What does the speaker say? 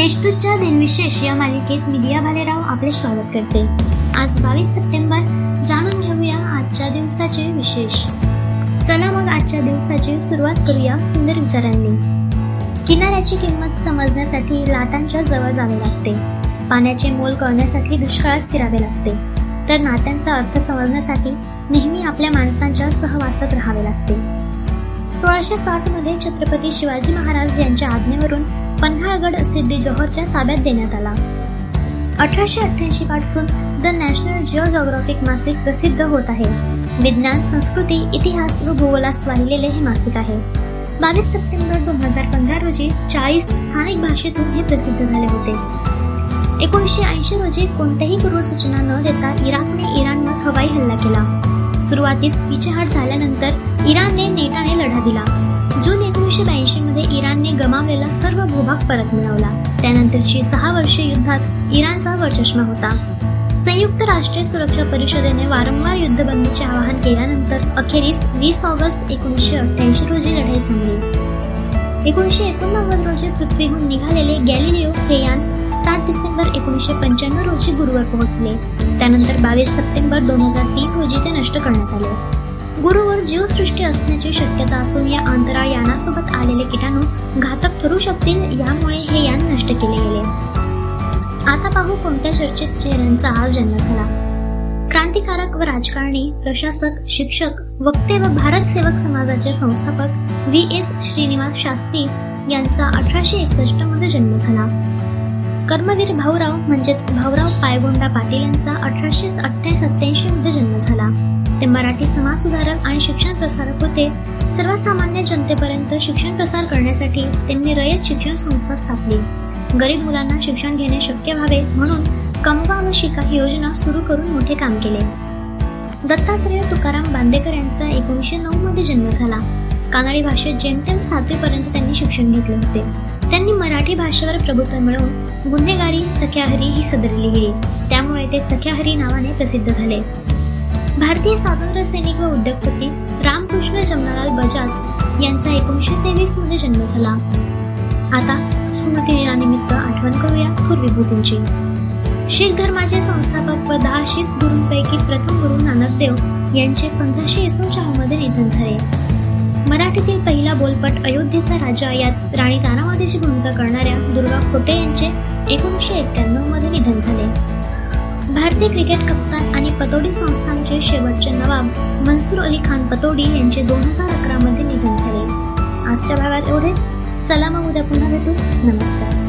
विशेष या मालिकेत मी दिया भालेराव आपले स्वागत करते. आज बावीस सप्टेंबर जाणून घेऊया आजच्या दिवसाचे विशेष. चला मग आजच्या दिवसाची सुरुवात करूया सुंदर विचारांनी. किनाऱ्याची किंमत समजण्यासाठी लाटांच्या जवळ जावे लागते. पाण्याचे मोल कळण्यासाठी दुष्काळात फिरावे लागते. तर नात्यांचा अर्थ समजण्यासाठी नेहमी आपल्या माणसांच्या सहवासात राहावे लागते. सोळाशे साठमध्ये छत्रपती शिवाजी महाराज यांच्या आज्ञेवरून पन्हाळगड सिद्धी जोहरच्या ताब्यात देण्यात आला. अठराशे अठ्ठ्याऐंशी पासून द नॅशनल जिओजॉग्राफिक मासिक प्रसिद्ध होत आहे. विज्ञान संस्कृती इतिहास व भूगोलास वाहिलेले हे मासिक आहे. बावीस सप्टेंबर दोन हजार पंधरा रोजी चाळीस स्थानिक भाषेतून हे प्रसिद्ध झाले होते. एकोणीसशे ऐंशी रोजी कोणत्याही पूर्वसूचना न देता इराकने इराणवर हवाई हल्ला केला. सुरुवातीस पिछेहाट झाल्यानंतर इराणने नेटाने लढा दिला. जून एकोणीसशे ब्याऐंशी मध्ये इराणने गमावलेला सर्व भूभाग परत मिळवला. त्यानंतरची सहा वर्षे युद्धात इराणचा वरचष्मा होता. संयुक्त राष्ट्रीय सुरक्षा परिषदेने वारंवार युद्धबंदीचे आवाहन केल्यानंतर अखेरीस वीस ऑगस्ट एकोणीसशे अठ्ठ्याऐंशी रोजी लढाई थांबली. एकोणीसशे एकोणनव्वद रोजी पृथ्वीहून निघालेले गॅलिलिओ हे यान सात डिसेंबर एकोणीसशे पंच्याण्णव रोजी गुरुवर पोहोचले. त्यानंतर बावीस सप्टेंबर दोन हजार तीन रोजी ते नष्ट करण्यात आले. गुरुवर जीवसृष्टी असण्याची शक्यता असून या अंतराळ यानासोबत आलेले किटाणू घातक ठरू शकतील यामुळे हे यान नष्ट केले गेले. आता पाहू कोणत्या चर्चित चेहऱ्यांचा आज जन्म झाला. क्रांतिकारक व राजकारणी प्रशासक शिक्षक वक्ते व भारत सेवक समाजाचे संस्थापक व्ही. एस. श्रीनिवास शास्त्री यांचा अठराशे एकसष्टमध्ये जन्म झाला. कर्मवीर भाऊराव म्हणजेच भाऊराव पायगोंडा पाटील यांचा अठराशे अठ्ठावीस सत्याऐंशी मध्ये जन्म झाला. ते मराठी समाज सुधारक आणि शिक्षण प्रसारक होते. सर्वसामान्य जनतेपर्यंत शिक्षण प्रसार करण्यासाठी त्यांनी रयत शिक्षण संस्था स्थापली. गरीब मुलांना शिक्षण घेणे शक्य व्हावे म्हणून कमवा व शिका ही योजना सुरू करून मोठे काम केले. दत्तात्रेय तुकाराम बांदेकर यांचा एकोणीसशे नऊ मध्ये जन्म झाला. कानडी भाषेत जेमतेम सातवीपर्यंत त्यांनी शिक्षण घेतले होते. त्यांनी मराठी भाषेवर प्रभुत्व मिळवून गुन्हेगारी सख्याहरी ही सदर लिहिली त्यामुळे ते सख्याहरी नावाने प्रसिद्ध झाले. भारतीय स्वातंत्र्य सैनिक व उद्योगपती रामकृष्ण जमनालाल बजाज यांचा एकोणीसशे तेवीसमध्ये जन्म झाला. आता स्मृती दिनानिमित्त आठवण करूया थोर विभूतींची शीख धर्माचे संस्थापक व दहा शीख गुरूंपैकी प्रथम गुरु नानक देव यांचे पंधराशे एकोणचाळीसमध्ये निधन झाले. मराठीतील पहिला बोलपट अयोध्येचा राजा यात राणी तानावादीची भूमिका करणाऱ्या दुर्गा खोटे यांचे एकोणीसशे एक्क्याण्णवमध्ये निधन झाले. भारतीय क्रिकेट कप्तान आणि पतोडी संस्थांचे शेवटचे नवाब मनसूर अली खान पतोडी यांचे दोन हजार अकरामध्ये निधन झाले. आजच्या भागात एवढेच. चला मग उद्या पुन्हा भेटू. नमस्कार.